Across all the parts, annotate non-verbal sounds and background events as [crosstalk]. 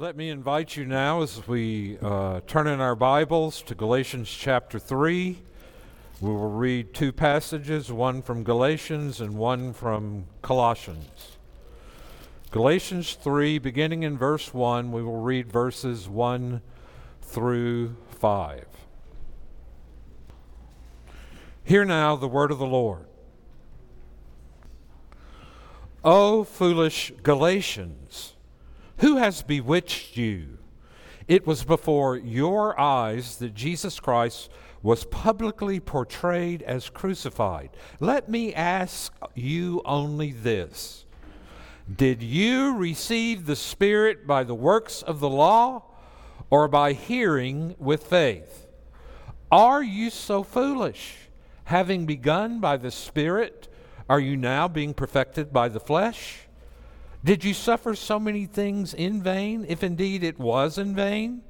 Let me invite you now as we uh, turn in our Bibles to Galatians chapter 3. We will read two passages, one from Galatians and one from Colossians. Galatians 3, beginning in verse 1, we will read verses 1 through 5. Hear now the word of the Lord. O foolish Galatians! Who has bewitched you? It was before your eyes that Jesus Christ was publicly portrayed as crucified. Let me ask you only this Did you receive the Spirit by the works of the law or by hearing with faith? Are you so foolish? Having begun by the Spirit, are you now being perfected by the flesh? Did you suffer so many things in vain, if indeed it was in vain?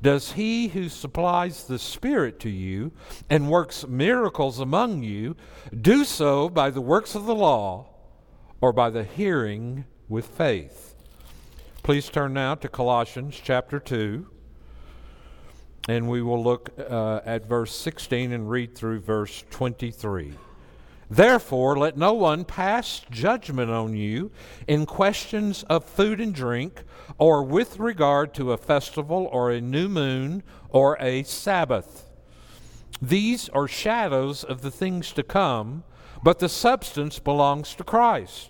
Does he who supplies the Spirit to you and works miracles among you do so by the works of the law or by the hearing with faith? Please turn now to Colossians chapter 2, and we will look uh, at verse 16 and read through verse 23. Therefore, let no one pass judgment on you in questions of food and drink, or with regard to a festival, or a new moon, or a Sabbath. These are shadows of the things to come, but the substance belongs to Christ.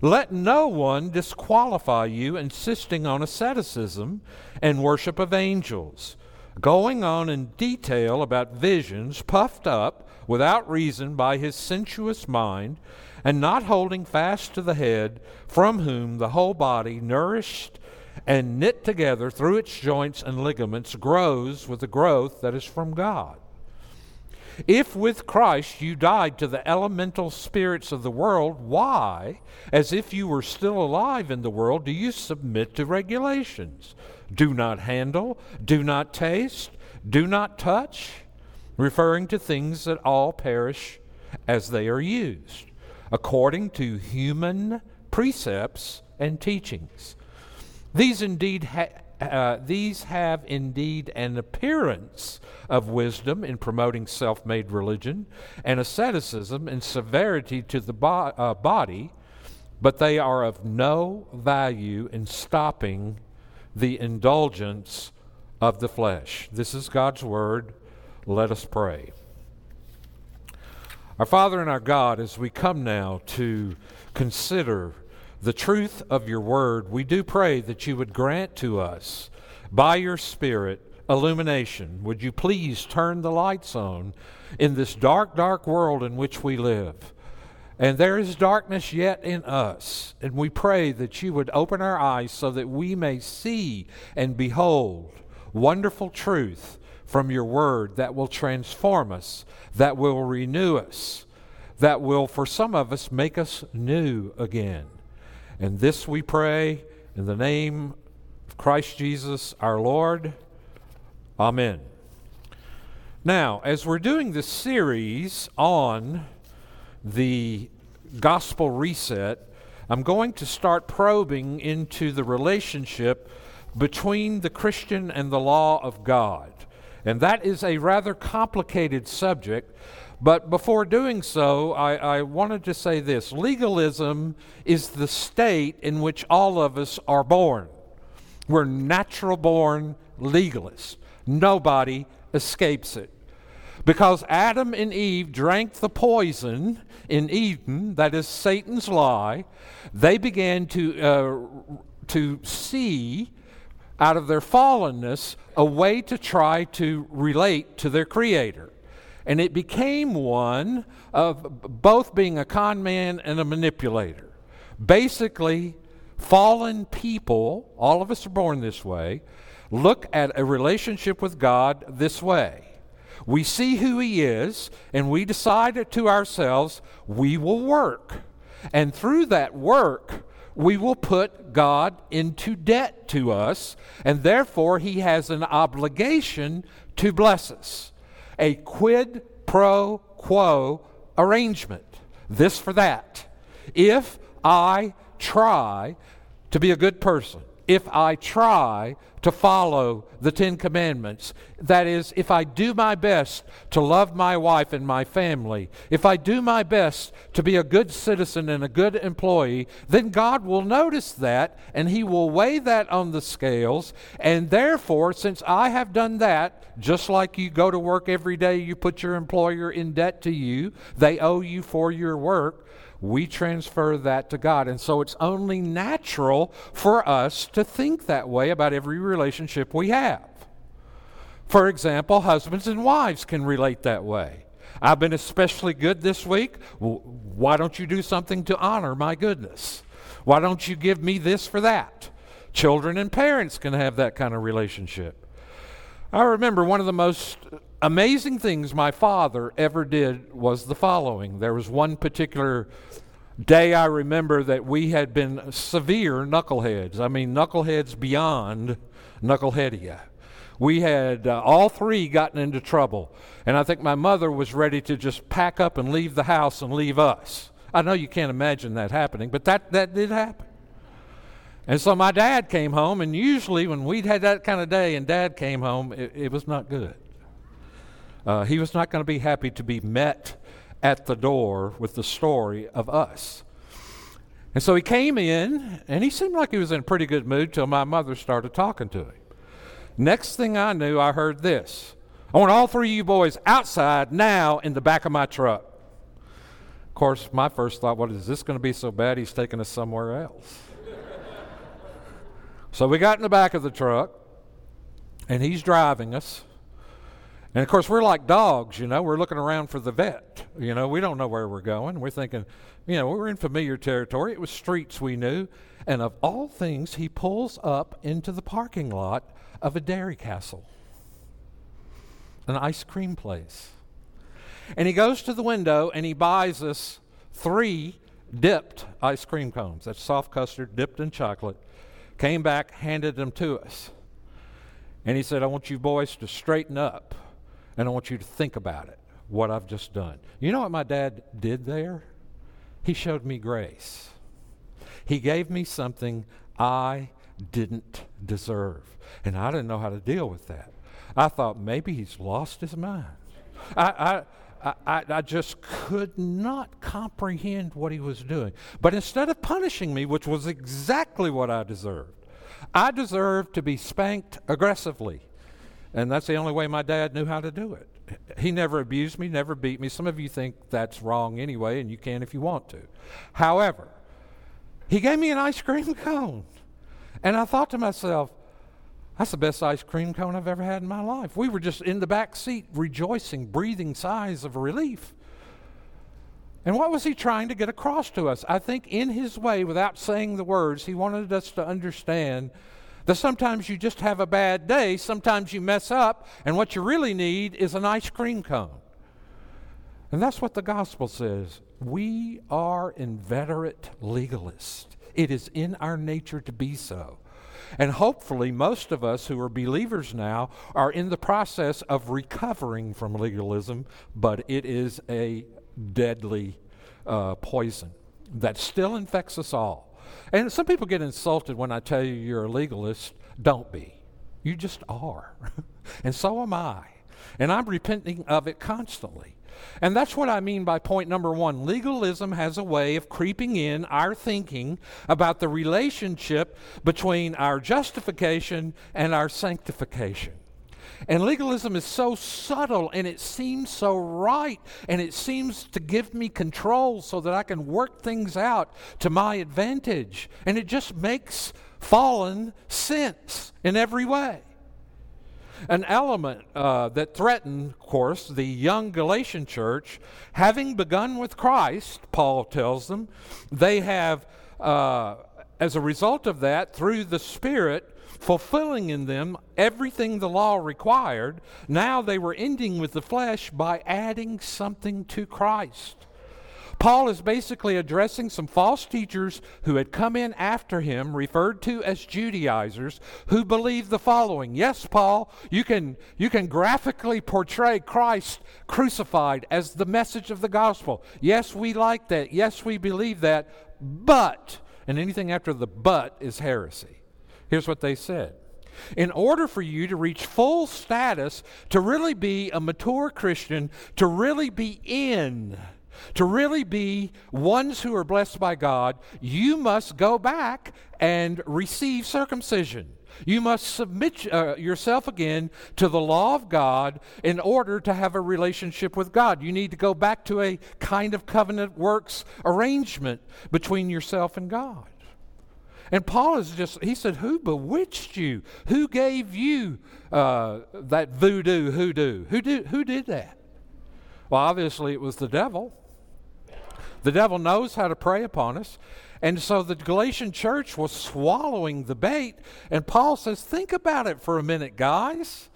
Let no one disqualify you, insisting on asceticism and worship of angels, going on in detail about visions puffed up without reason by his sensuous mind, and not holding fast to the head, from whom the whole body, nourished and knit together through its joints and ligaments, grows with the growth that is from God. If with Christ you died to the elemental spirits of the world, why, as if you were still alive in the world, do you submit to regulations? Do not handle, do not taste, do not touch referring to things that all perish as they are used, according to human precepts and teachings. These indeed ha- uh, these have indeed an appearance of wisdom in promoting self made religion and asceticism and severity to the bo- uh, body, but they are of no value in stopping the indulgence of the flesh. This is God's word. Let us pray. Our Father and our God, as we come now to consider the truth of your word, we do pray that you would grant to us, by your Spirit, illumination. Would you please turn the lights on in this dark, dark world in which we live? And there is darkness yet in us. And we pray that you would open our eyes so that we may see and behold wonderful truth from your word that will transform us, that will renew us, that will, for some of us, make us new again. And this we pray in the name of Christ Jesus our Lord. Amen. Now, as we're doing this series on the gospel reset, I'm going to start probing into the relationship between the Christian and the law of God. And that is a rather complicated subject. But before doing so, I, I, wanted to say this legalism is the state in which all of us are born. We're natural born legalists, nobody escapes it. Because Adam and Eve drank the poison in Eden, that is Satan's lie, they began to, uh, to see out of their fallenness a way to try to relate to their Creator. And it became one of both being a con man and a manipulator. Basically, fallen people, all of us are born this way, look at a relationship with God this way. We see who He is, and we decide to ourselves, we will work. And through that work, we will put God into debt to us, and therefore He has an obligation to bless us. A quid pro quo arrangement. This for that. If I try to be a good person, if I try to follow the Ten Commandments. That is, if I do my best to love my wife and my family, if I do my best to be a good citizen and a good employee, then God will notice that and He will weigh that on the scales. And therefore, since I have done that, just like you go to work every day, you put your employer in debt to you, they owe you for your work we transfer that to God. And so it's only natural for us to think that way about every relationship we have. For example, husbands and wives can relate that way. I've been especially good this week. Why don't you do something to honor my goodness? Why don't you give me this for that? Children and parents can have that kind of relationship. I remember one of the most amazing things my father ever did was the following. There was one particular day I remember that we had been severe knuckleheads. I mean, knuckleheads beyond knuckleheadia. We had uh, all three gotten into trouble, and I think my mother was ready to just pack up and leave the house and leave us. I know you can't imagine that happening, but that, that did happen. And so my dad came home, and usually when we'd had that kind of day and dad came home, it, it was not good. Uh, he was not going to be happy to be met at the door with the story of us. And so he came in, and he seemed like he was in a pretty good mood till my mother started talking to him. Next thing I knew, I heard this I want all three of you boys outside now in the back of my truck. Of course, my first thought, what is this going to be so bad he's taking us somewhere else? [laughs] so we got in the back of the truck, and he's driving us. And of course, we're like dogs, you know, we're looking around for the vet. You know, we don't know where we're going. We're thinking, you know, we're in familiar territory. It was streets we knew. And of all things, he pulls up into the parking lot of a dairy castle, an ice cream place. And he goes to the window and he buys us three dipped ice cream cones. That's soft custard dipped in chocolate. Came back, handed them to us. And he said, I want you boys to straighten up and I want you to think about it, what I've just done. You know what my dad did there? He showed me grace. He gave me something I didn't deserve. And I didn't know how to deal with that. I thought maybe he's lost his mind. I, I, I, I, just could not comprehend what he was doing. But instead of punishing me, which was exactly what I deserved, I deserved to be spanked aggressively. And that's the only way my dad knew how to do it. He never abused me, never beat me. Some of you think that's wrong anyway, and you can if you want to. However, he gave me an ice cream [laughs] cone. And I thought to myself, that's the best ice cream cone I've ever had in my life. We were just in the back seat rejoicing, breathing sighs of relief. And what was he trying to get across to us? I think in his way, without saying the words, he wanted us to understand that sometimes you just have a bad day, sometimes you mess up, and what you really need is an ice cream cone. And that's what the gospel says. We are inveterate legalists. It is in our nature to be so. And hopefully, most of us who are believers now are in the process of recovering from legalism, but it is a deadly uh, poison that still infects us all. And some people get insulted when I tell you you're a legalist. Don't be. You just are. [laughs] and so am I. And I'm repenting of it constantly. And that's what I mean by point number one. Legalism has a way of creeping in our thinking about the relationship between our justification and our sanctification. And legalism is so subtle and it seems so right and it seems to give me control so that I can work things out to my advantage. And it just makes fallen sense in every way. An element uh, that threatened, of course, the young Galatian church, having begun with Christ, Paul tells them, they have, uh, as a result of that, through the Spirit, fulfilling in them everything the law required, now they were ending with the flesh by adding something to Christ. Paul is basically addressing some false teachers who had come in after him, referred to as Judaizers, who believed the following. Yes, Paul, you can, you can graphically portray Christ crucified as the message of the gospel. Yes, we like that. Yes, we believe that. But, and anything after the but is heresy. Here's what they said in order for you to reach full status, to really be a mature Christian, to really be in, to really be ones who are blessed by God, you must go back and receive circumcision. You must submit uh, yourself again to the law of God in order to have a relationship with God. You need to go back to a kind of covenant works arrangement between yourself and God. And Paul is just, he said, Who bewitched you? Who gave you uh, that voodoo hoodoo? Who did, who did that? Well, obviously it was the devil. The devil knows how to prey upon us. And so the Galatian church was swallowing the bait. And Paul says, Think about it for a minute, guys.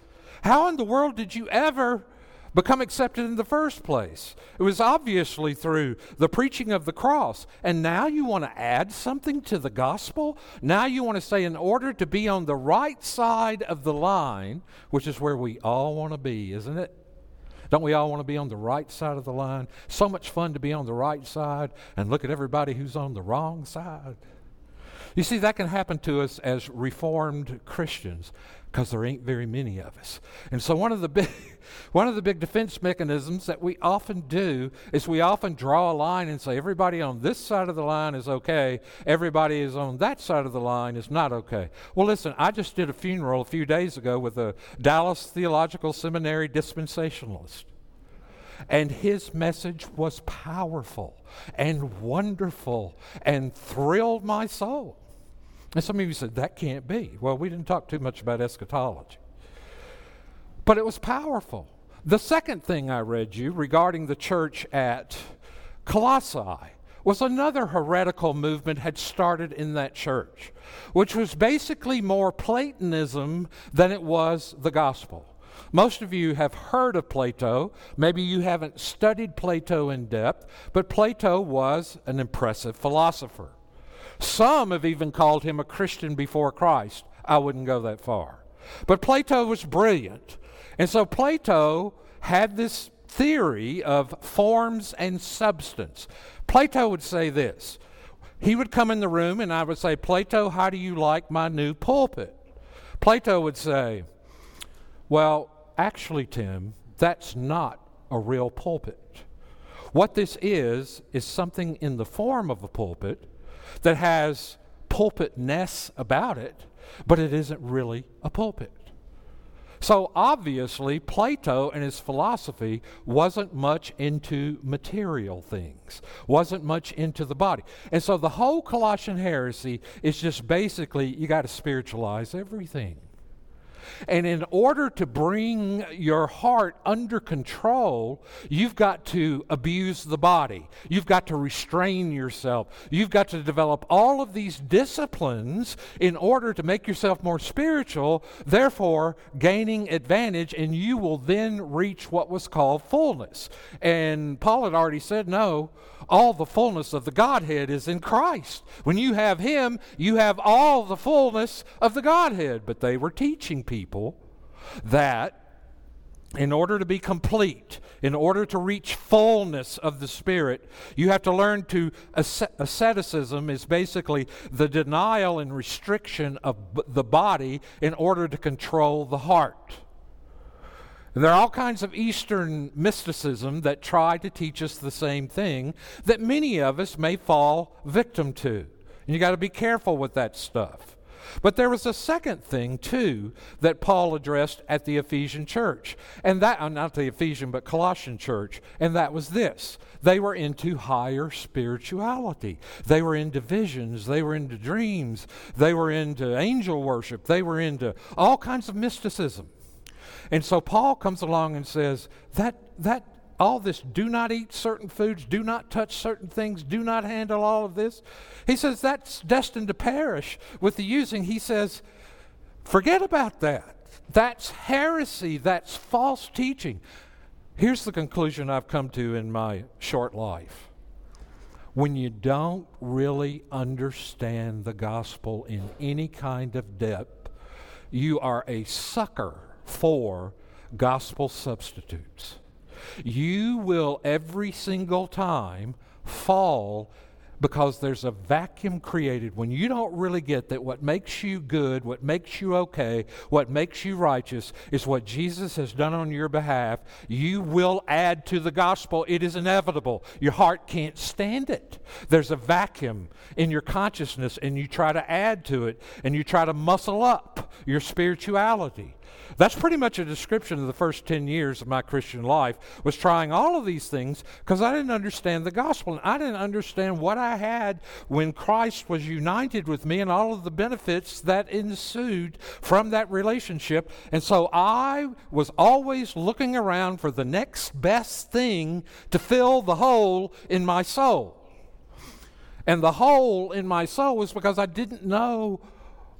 How in the world did you ever become accepted in the first place? It was obviously through the preaching of the cross. And now you want to add something to the gospel? Now you want to say, in order to be on the right side of the line, which is where we all want to be, isn't it? Don't we all want to be on the right side of the line? So much fun to be on the right side and look at everybody who's on the wrong side. You see, that can happen to us as Reformed Christians because there ain't very many of us. And so one of the big [laughs] one of the big defense mechanisms that we often do is we often draw a line and say everybody on this side of the line is okay, everybody is on that side of the line is not okay. Well, listen, I just did a funeral a few days ago with a Dallas Theological Seminary dispensationalist. And his message was powerful and wonderful and thrilled my soul. And some of you said, that can't be. Well, we didn't talk too much about eschatology. But it was powerful. The second thing I read you regarding the church at Colossae was another heretical movement had started in that church, which was basically more Platonism than it was the gospel. Most of you have heard of Plato. Maybe you haven't studied Plato in depth, but Plato was an impressive philosopher. Some have even called him a Christian before Christ. I wouldn't go that far. But Plato was brilliant. And so Plato had this theory of forms and substance. Plato would say this. He would come in the room and I would say, Plato, how do you like my new pulpit? Plato would say, Well, actually, Tim, that's not a real pulpit. What this is, is something in the form of a pulpit that has pulpitness about it, but it isn't really a pulpit. So obviously, Plato and his philosophy wasn't much into material things, wasn't much into the body. And so the whole Colossian heresy is just basically you got to spiritualize everything. And in order to bring your heart under control, you've got to abuse the body. You've got to restrain yourself. You've got to develop all of these disciplines in order to make yourself more spiritual, therefore gaining advantage, and you will then reach what was called fullness. And Paul had already said, no, all the fullness of the Godhead is in Christ. When you have Him, you have all the fullness of the Godhead. But they were teaching people that in order to be complete, in order to reach fullness of the Spirit, you have to learn to asceticism is basically the denial and restriction of the body in order to control the heart. And there are all kinds of Eastern mysticism that try to teach us the same thing that many of us may fall victim to. And you got to be careful with that stuff. But there was a second thing, too, that Paul addressed at the Ephesian church. And that, uh, not the Ephesian, but Colossian church. And that was this they were into higher spirituality. They were into visions. They were into dreams. They were into angel worship. They were into all kinds of mysticism. And so Paul comes along and says, that, that, all this, do not eat certain foods, do not touch certain things, do not handle all of this. He says that's destined to perish with the using. He says, forget about that. That's heresy, that's false teaching. Here's the conclusion I've come to in my short life. When you don't really understand the gospel in any kind of depth, you are a sucker for gospel substitutes. You will every single time fall because there's a vacuum created when you don't really get that what makes you good, what makes you okay, what makes you righteous is what Jesus has done on your behalf. You will add to the gospel. It is inevitable. Your heart can't stand it. There's a vacuum in your consciousness, and you try to add to it, and you try to muscle up your spirituality. That's pretty much a description of the first 10 years of my Christian life was trying all of these things because I didn't understand the gospel and I didn't understand what I had when Christ was united with me and all of the benefits that ensued from that relationship. And so I was always looking around for the next best thing to fill the hole in my soul. And the hole in my soul was because I didn't know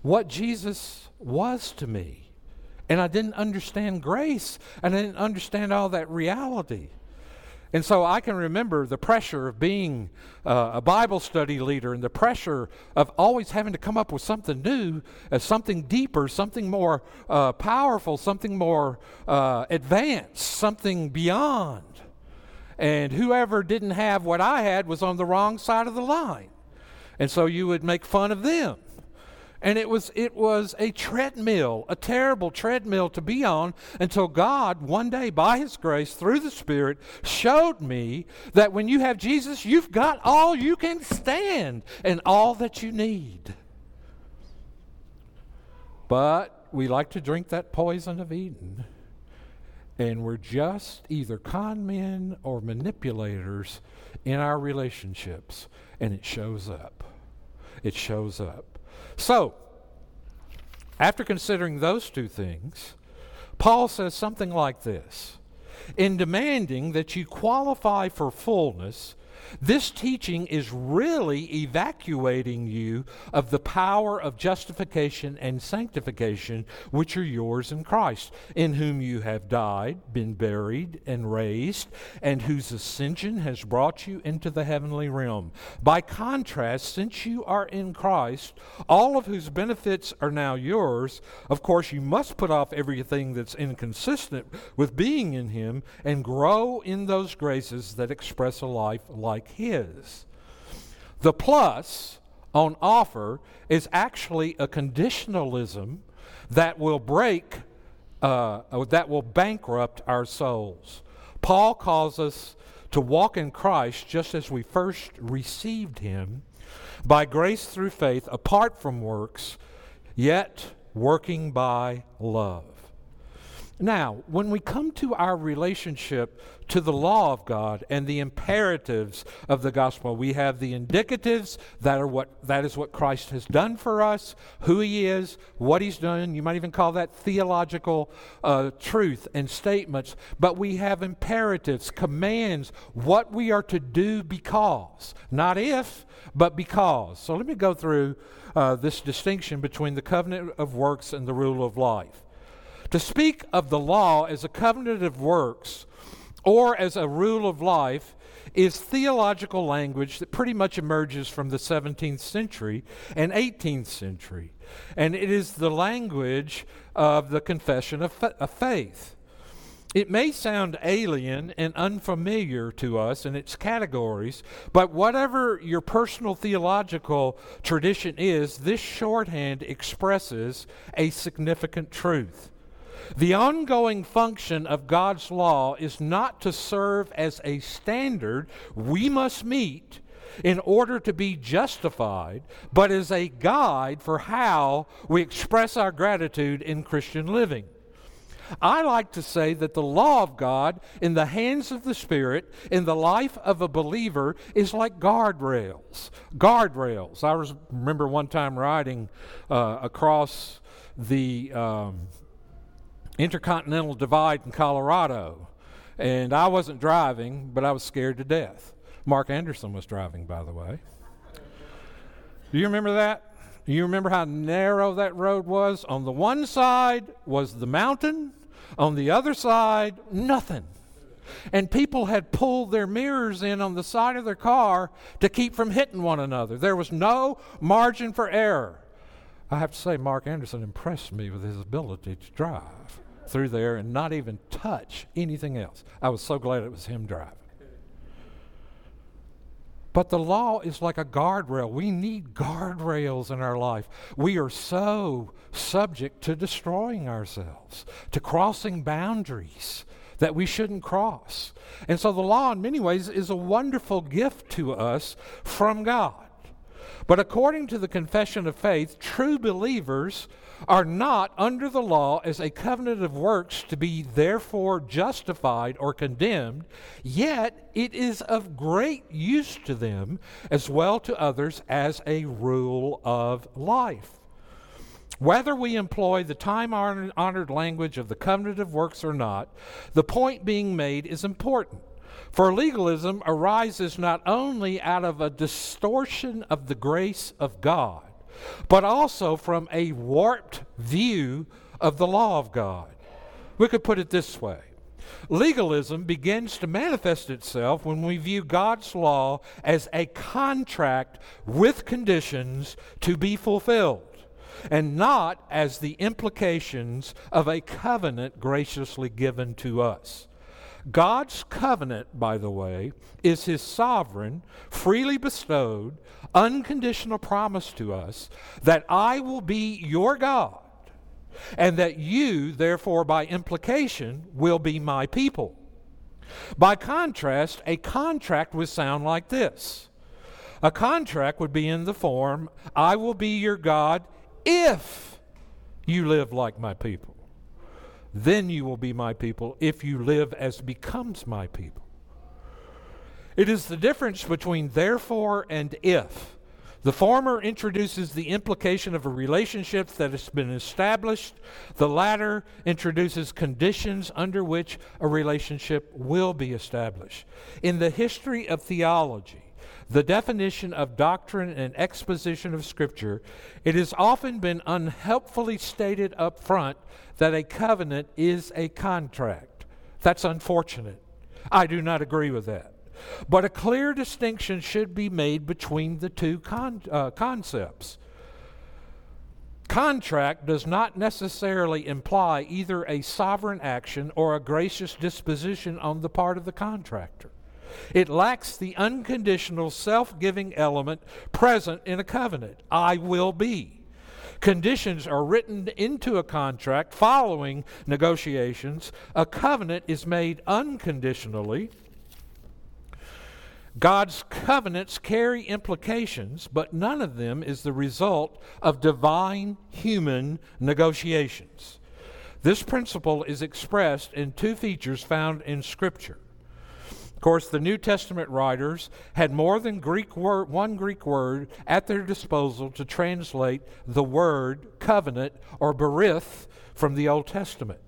what Jesus was to me. And I didn't understand grace, and I didn't understand all that reality. And so I can remember the pressure of being uh, a Bible study leader and the pressure of always having to come up with something new, uh, something deeper, something more uh, powerful, something more uh, advanced, something beyond. And whoever didn't have what I had was on the wrong side of the line. And so you would make fun of them and it was it was a treadmill a terrible treadmill to be on until god one day by his grace through the spirit showed me that when you have jesus you've got all you can stand and all that you need. But we like to drink that poison of eden. And we're just either con men or manipulators in our relationships. And it shows up. It shows up so, after considering those two things, Paul says something like this. In demanding that you qualify for fullness, this teaching is really evacuating you of the power of justification and sanctification, which are yours in Christ, in whom you have died, been buried, and raised, and whose ascension has brought you into the heavenly realm. By contrast, since you are in Christ, all of whose benefits are now yours, of course, you must put off everything that's inconsistent with being in Him and grow in those graces that express a life like like his. The plus on offer is actually a conditionalism that will break, uh, that will bankrupt our souls. Paul calls us to walk in Christ just as we first received him by grace through faith, apart from works, yet working by love. Now, when we come to our relationship to the law of God and the imperatives of the gospel, we have the indicatives that are what that is what Christ has done for us, who He is, what He's done. You might even call that theological uh, truth and statements. But we have imperatives, commands, what we are to do because, not if, but because. So let me go through uh, this distinction between the covenant of works and the rule of life. To speak of the law as a covenant of works or as a rule of life is theological language that pretty much emerges from the 17th century and 18th century. And it is the language of the confession of, fa- of faith. It may sound alien and unfamiliar to us in its categories, but whatever your personal theological tradition is, this shorthand expresses a significant truth. The ongoing function of God's law is not to serve as a standard we must meet in order to be justified, but as a guide for how we express our gratitude in Christian living. I like to say that the law of God in the hands of the Spirit in the life of a believer is like guardrails. Guardrails. I remember one time riding uh, across the um, Intercontinental Divide in Colorado. And I wasn't driving, but I was scared to death. Mark Anderson was driving, by the way. Do you remember that? Do you remember how narrow that road was? On the one side was the mountain, on the other side, nothing. And people had pulled their mirrors in on the side of their car to keep from hitting one another. There was no margin for error. I have to say, Mark Anderson impressed me with his ability to drive through there and not even touch anything else. I was so glad it was him driving. But the law is like a guardrail. We need guardrails in our life. We are so subject to destroying ourselves, to crossing boundaries that we shouldn't cross. And so the law, in many ways, is a wonderful gift to us from God. But according to the confession of faith, true believers are not under the law as a covenant of works to be therefore justified or condemned, yet it is of great use to them as well to others as a rule of life. Whether we employ the time honored language of the covenant of works or not, the point being made is important. For legalism arises not only out of a distortion of the grace of God, but also from a warped view of the law of God. We could put it this way Legalism begins to manifest itself when we view God's law as a contract with conditions to be fulfilled, and not as the implications of a covenant graciously given to us. God's covenant, by the way, is his sovereign, freely bestowed, unconditional promise to us that I will be your God and that you, therefore, by implication, will be my people. By contrast, a contract would sound like this a contract would be in the form I will be your God if you live like my people. Then you will be my people if you live as becomes my people. It is the difference between therefore and if. The former introduces the implication of a relationship that has been established. The latter introduces conditions under which a relationship will be established. In the history of theology, the definition of doctrine and exposition of Scripture, it has often been unhelpfully stated up front that a covenant is a contract. That's unfortunate. I do not agree with that. But a clear distinction should be made between the two con- uh, concepts. Contract does not necessarily imply either a sovereign action or a gracious disposition on the part of the contractor. It lacks the unconditional self giving element present in a covenant I will be. Conditions are written into a contract following negotiations. A covenant is made unconditionally. God's covenants carry implications, but none of them is the result of divine human negotiations. This principle is expressed in two features found in Scripture course, the New Testament writers had more than Greek one Greek word at their disposal to translate the word covenant or berith from the Old Testament.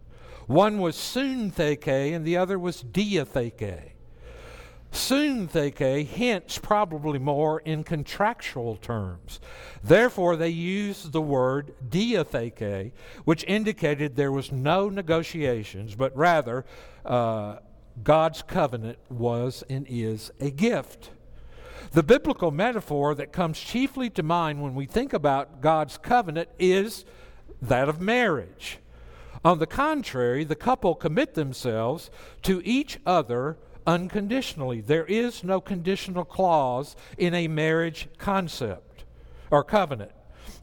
One was suntheke and the other was diatheke. Suntheke hints probably more in contractual terms. Therefore, they used the word diatheke, which indicated there was no negotiations, but rather uh, God's covenant was and is a gift. The biblical metaphor that comes chiefly to mind when we think about God's covenant is that of marriage. On the contrary, the couple commit themselves to each other unconditionally. There is no conditional clause in a marriage concept or covenant.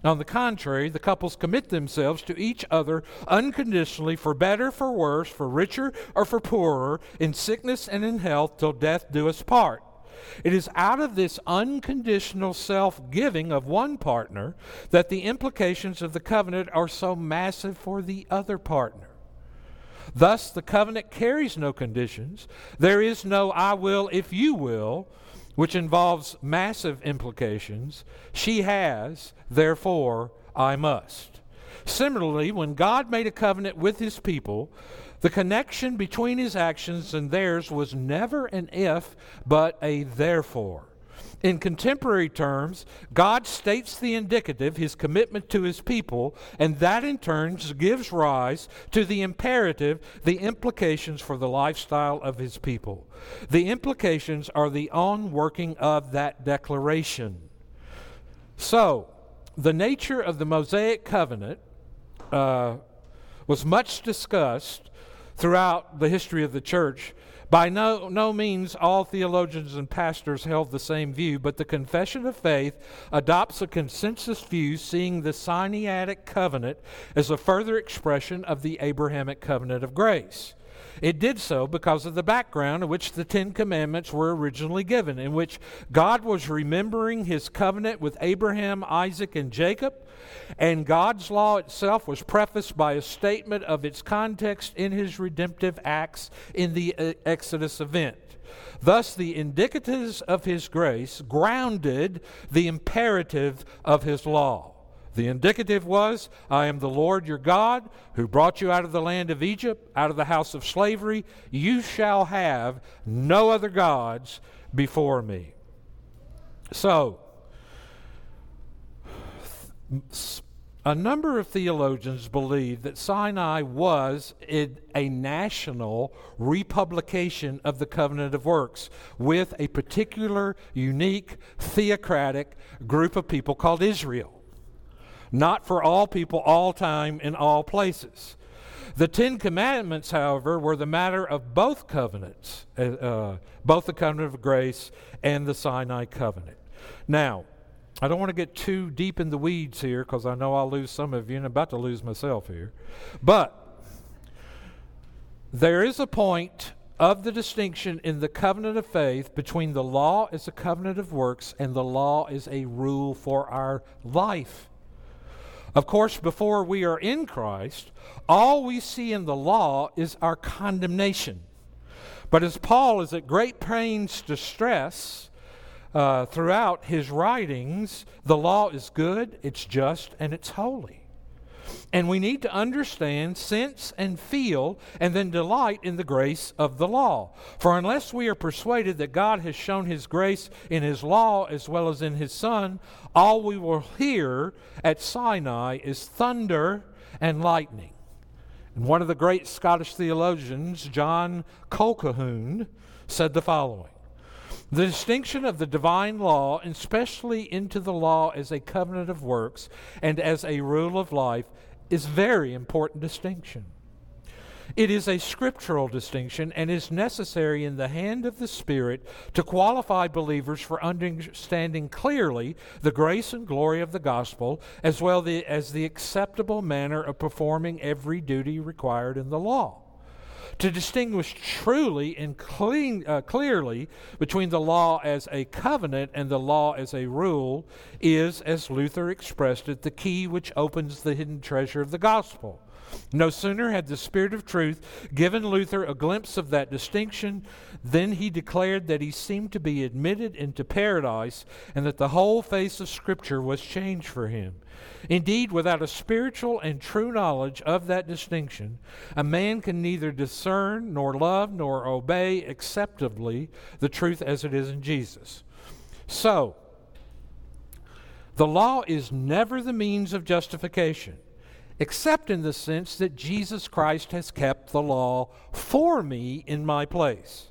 On the contrary, the couples commit themselves to each other unconditionally for better, for worse, for richer or for poorer, in sickness and in health, till death do us part. It is out of this unconditional self giving of one partner that the implications of the covenant are so massive for the other partner. Thus, the covenant carries no conditions. There is no I will if you will which involves massive implications, she has, therefore I must. Similarly, when God made a covenant with his people, the connection between his actions and theirs was never an if, but a therefore. In contemporary terms, God states the indicative, his commitment to his people, and that in turn gives rise to the imperative, the implications for the lifestyle of his people. The implications are the on working of that declaration. So, the nature of the Mosaic covenant uh, was much discussed throughout the history of the church. By no, no means all theologians and pastors held the same view, but the Confession of Faith adopts a consensus view, seeing the Sinaitic covenant as a further expression of the Abrahamic covenant of grace. It did so because of the background in which the Ten Commandments were originally given, in which God was remembering his covenant with Abraham, Isaac, and Jacob, and God's law itself was prefaced by a statement of its context in his redemptive acts in the uh, Exodus event. Thus, the indicatives of his grace grounded the imperative of his law. The indicative was, I am the Lord your God who brought you out of the land of Egypt, out of the house of slavery. You shall have no other gods before me. So, a number of theologians believe that Sinai was a national republication of the covenant of works with a particular, unique, theocratic group of people called Israel not for all people, all time, in all places. The Ten Commandments, however, were the matter of both covenants, uh, uh, both the covenant of grace and the Sinai covenant. Now, I don't want to get too deep in the weeds here because I know I'll lose some of you and I'm about to lose myself here. But there is a point of the distinction in the covenant of faith between the law as a covenant of works and the law as a rule for our life. Of course, before we are in Christ, all we see in the law is our condemnation. But as Paul is at great pains to stress uh, throughout his writings, the law is good, it's just, and it's holy. And we need to understand, sense, and feel, and then delight in the grace of the law. For unless we are persuaded that God has shown His grace in His law as well as in His Son, all we will hear at Sinai is thunder and lightning. And one of the great Scottish theologians, John Colquhoun, said the following the distinction of the divine law, especially into the law as a covenant of works and as a rule of life, is very important distinction. It is a scriptural distinction and is necessary in the hand of the Spirit to qualify believers for understanding clearly the grace and glory of the gospel, as well as the acceptable manner of performing every duty required in the law to distinguish truly and clean, uh, clearly between the law as a covenant and the law as a rule is, as Luther expressed it, the key which opens the hidden treasure of the gospel. No sooner had the Spirit of truth given Luther a glimpse of that distinction than he declared that he seemed to be admitted into paradise and that the whole face of Scripture was changed for him. Indeed, without a spiritual and true knowledge of that distinction, a man can neither discern nor love nor obey acceptably the truth as it is in Jesus. So, the law is never the means of justification, except in the sense that Jesus Christ has kept the law for me in my place.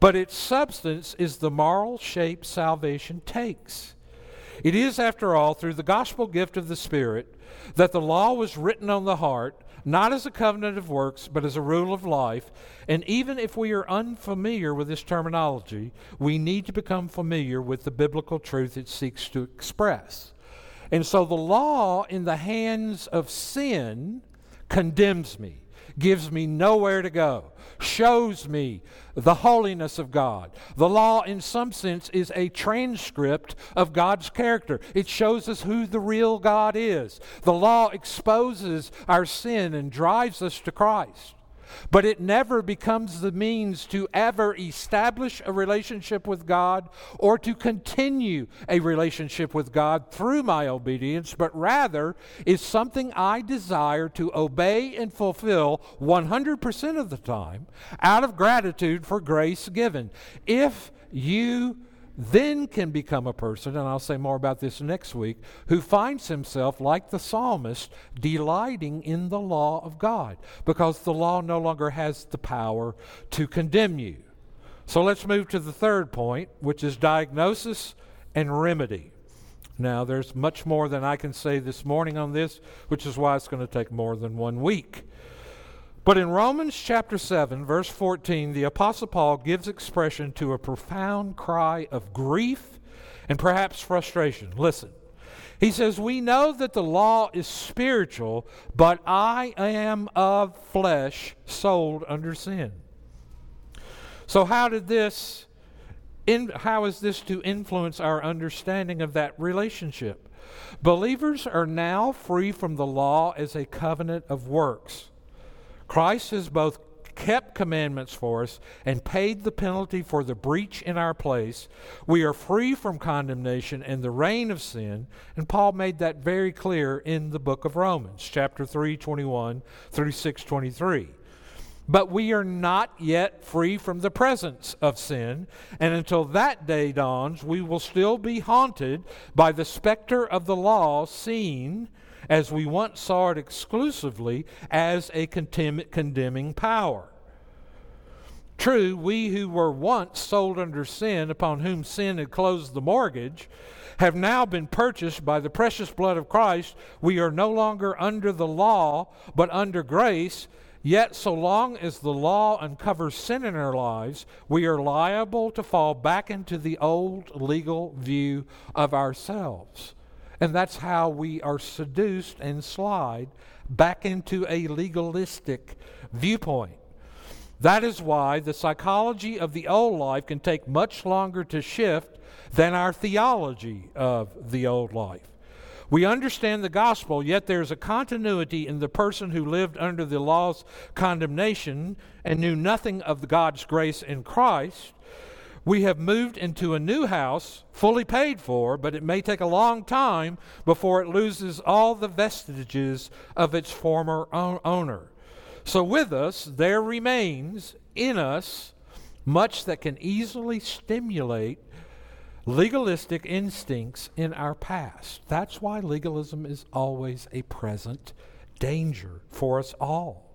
But its substance is the moral shape salvation takes. It is, after all, through the gospel gift of the Spirit that the law was written on the heart, not as a covenant of works, but as a rule of life. And even if we are unfamiliar with this terminology, we need to become familiar with the biblical truth it seeks to express. And so the law, in the hands of sin, condemns me gives me nowhere to go, shows me the holiness of God. The law, in some sense, is a transcript of God's character. It shows us who the real God is. The law exposes our sin and drives us to Christ but it never becomes the means to ever establish a relationship with God or to continue a relationship with God through my obedience, but rather is something I desire to obey and fulfill 100% of the time out of gratitude for grace given. If you then can become a person, and I'll say more about this next week, who finds himself, like the psalmist, delighting in the law of God because the law no longer has the power to condemn you. So let's move to the third point, which is diagnosis and remedy. Now, there's much more than I can say this morning on this, which is why it's going to take more than one week. But in Romans chapter 7, verse 14, the Apostle Paul gives expression to a profound cry of grief and perhaps frustration. Listen. He says, We know that the law is spiritual, but I am of flesh, sold under sin. So, how did this, in, how is this to influence our understanding of that relationship? Believers are now free from the law as a covenant of works. Christ has both kept commandments for us and paid the penalty for the breach in our place. We are free from condemnation and the reign of sin, and Paul made that very clear in the book of Romans, chapter 3, 21 through 6, 23. But we are not yet free from the presence of sin, and until that day dawns, we will still be haunted by the specter of the law seen as we once saw it exclusively as a condemning power. True, we who were once sold under sin, upon whom sin had closed the mortgage, have now been purchased by the precious blood of Christ. We are no longer under the law, but under grace. Yet, so long as the law uncovers sin in our lives, we are liable to fall back into the old legal view of ourselves. And that's how we are seduced and slide back into a legalistic viewpoint. That is why the psychology of the old life can take much longer to shift than our theology of the old life. We understand the gospel, yet there's a continuity in the person who lived under the law's condemnation and knew nothing of God's grace in Christ we have moved into a new house, fully paid for, but it may take a long time before it loses all the vestiges of its former owner. So, with us, there remains in us much that can easily stimulate legalistic instincts in our past. That's why legalism is always a present danger for us all.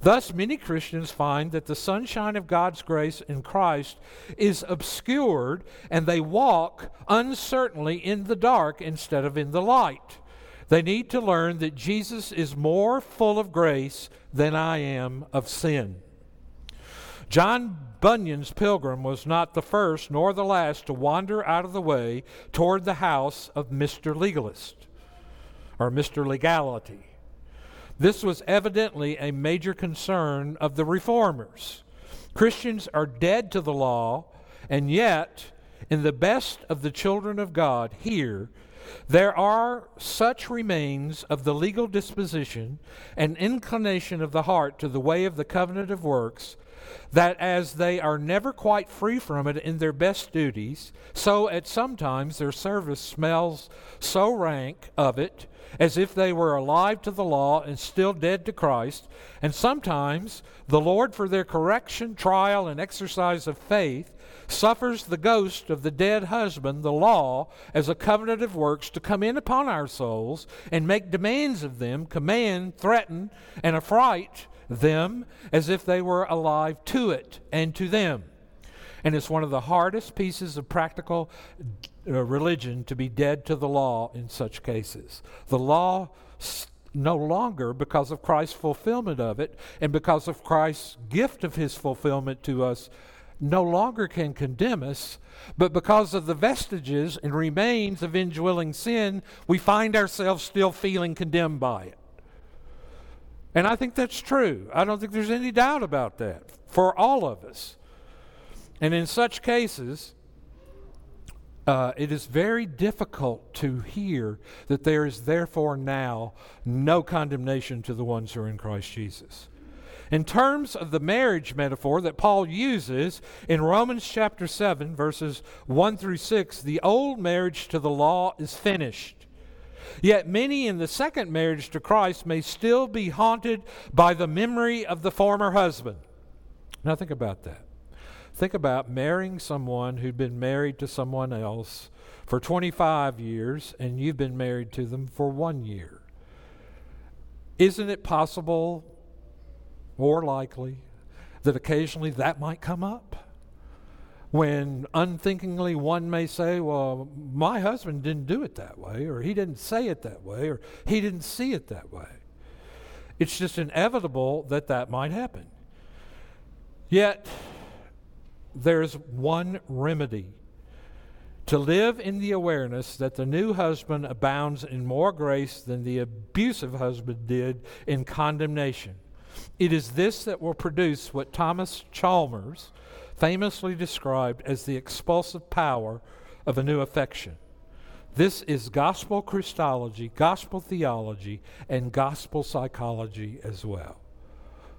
Thus, many Christians find that the sunshine of God's grace in Christ is obscured and they walk uncertainly in the dark instead of in the light. They need to learn that Jesus is more full of grace than I am of sin. John Bunyan's pilgrim was not the first nor the last to wander out of the way toward the house of Mr. Legalist or Mr. Legality. This was evidently a major concern of the reformers. Christians are dead to the law, and yet, in the best of the children of God here, there are such remains of the legal disposition and inclination of the heart to the way of the covenant of works that as they are never quite free from it in their best duties, so at some times their service smells so rank of it as if they were alive to the law and still dead to Christ. And sometimes the Lord, for their correction, trial, and exercise of faith, suffers the ghost of the dead husband, the law, as a covenant of works to come in upon our souls and make demands of them, command, threaten, and affright them as if they were alive to it and to them. And it's one of the hardest pieces of practical uh, religion to be dead to the law in such cases. The law no longer, because of Christ's fulfillment of it and because of Christ's gift of his fulfillment to us, no longer can condemn us, but because of the vestiges and remains of indwelling sin, we find ourselves still feeling condemned by it. And I think that's true. I don't think there's any doubt about that for all of us. And in such cases, uh, it is very difficult to hear that there is therefore now no condemnation to the ones who are in Christ Jesus. In terms of the marriage metaphor that Paul uses in Romans chapter 7, verses 1 through 6, the old marriage to the law is finished. Yet many in the second marriage to Christ may still be haunted by the memory of the former husband. Now, think about that. Think about marrying someone who'd been married to someone else for 25 years and you've been married to them for one year. Isn't it possible, or likely, that occasionally that might come up? When unthinkingly one may say, Well, my husband didn't do it that way, or he didn't say it that way, or he didn't see it that way. It's just inevitable that that might happen. Yet, there's one remedy to live in the awareness that the new husband abounds in more grace than the abusive husband did in condemnation. It is this that will produce what Thomas Chalmers famously described as the expulsive power of a new affection. This is gospel Christology, gospel theology, and gospel psychology as well.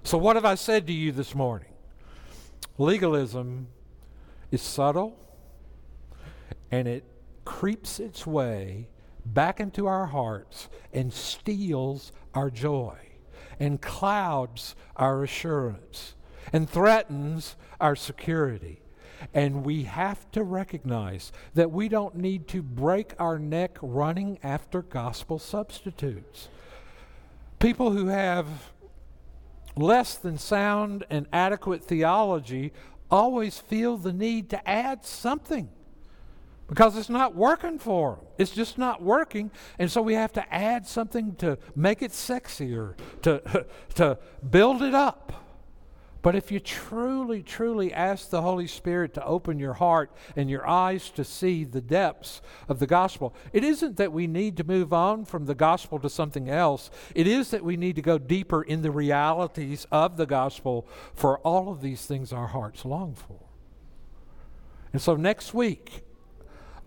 So, what have I said to you this morning? Legalism is subtle and it creeps its way back into our hearts and steals our joy and clouds our assurance and threatens our security. And we have to recognize that we don't need to break our neck running after gospel substitutes. People who have less than sound and adequate theology always feel the need to add something because it's not working for them. It's just not working. And so we have to add something to make it sexier, to, [laughs] to build it up. But if you truly, truly ask the Holy Spirit to open your heart and your eyes to see the depths of the gospel, it isn't that we need to move on from the gospel to something else. It is that we need to go deeper in the realities of the gospel for all of these things our hearts long for. And so next week,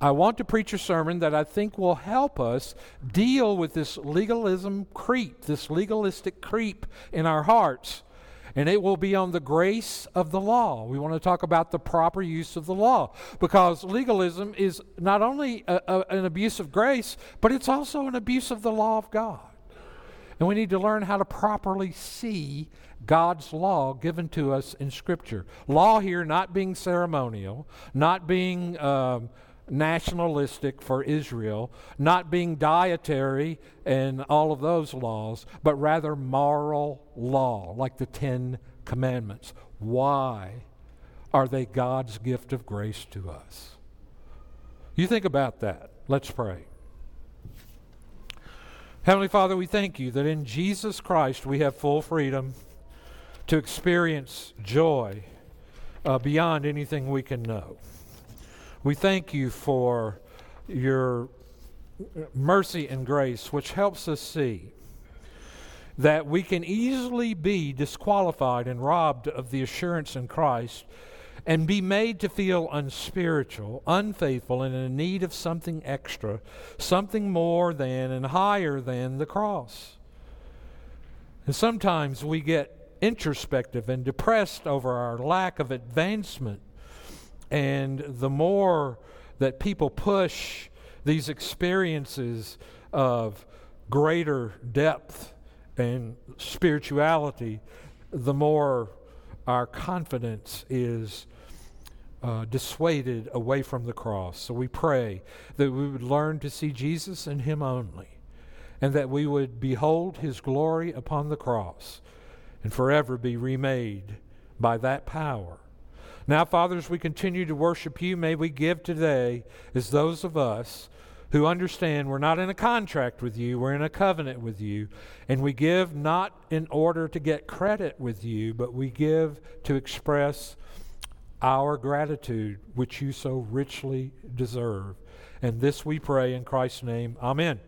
I want to preach a sermon that I think will help us deal with this legalism creep, this legalistic creep in our hearts. And it will be on the grace of the law. We want to talk about the proper use of the law because legalism is not only a, a, an abuse of grace, but it's also an abuse of the law of God. And we need to learn how to properly see God's law given to us in Scripture. Law here not being ceremonial, not being. Um, nationalistic for Israel, not being dietary and all of those laws, but rather moral law, like the Ten Commandments. Why are they God's gift of grace to us? You think about that. Let's pray. Heavenly Father, we thank you that in Jesus Christ we have full freedom to experience joy uh, beyond anything we can know. We thank you for your mercy and grace, which helps us see that we can easily be disqualified and robbed of the assurance in Christ and be made to feel unspiritual, unfaithful, and in need of something extra, something more than and higher than the cross. And sometimes we get introspective and depressed over our lack of advancement and the more that people push these experiences of greater depth and spirituality, the more our confidence is uh, dissuaded away from the cross. So we pray that we would learn to see Jesus and Him only, and that we would behold His glory upon the cross and forever be remade by that power now, Father, as we continue to worship you, may we give today as those of us who understand we're not in a contract with you, we're in a covenant with you, and we give not in order to get credit with you, but we give to express our gratitude, which you so richly deserve. And this we pray in Christ's name. Amen.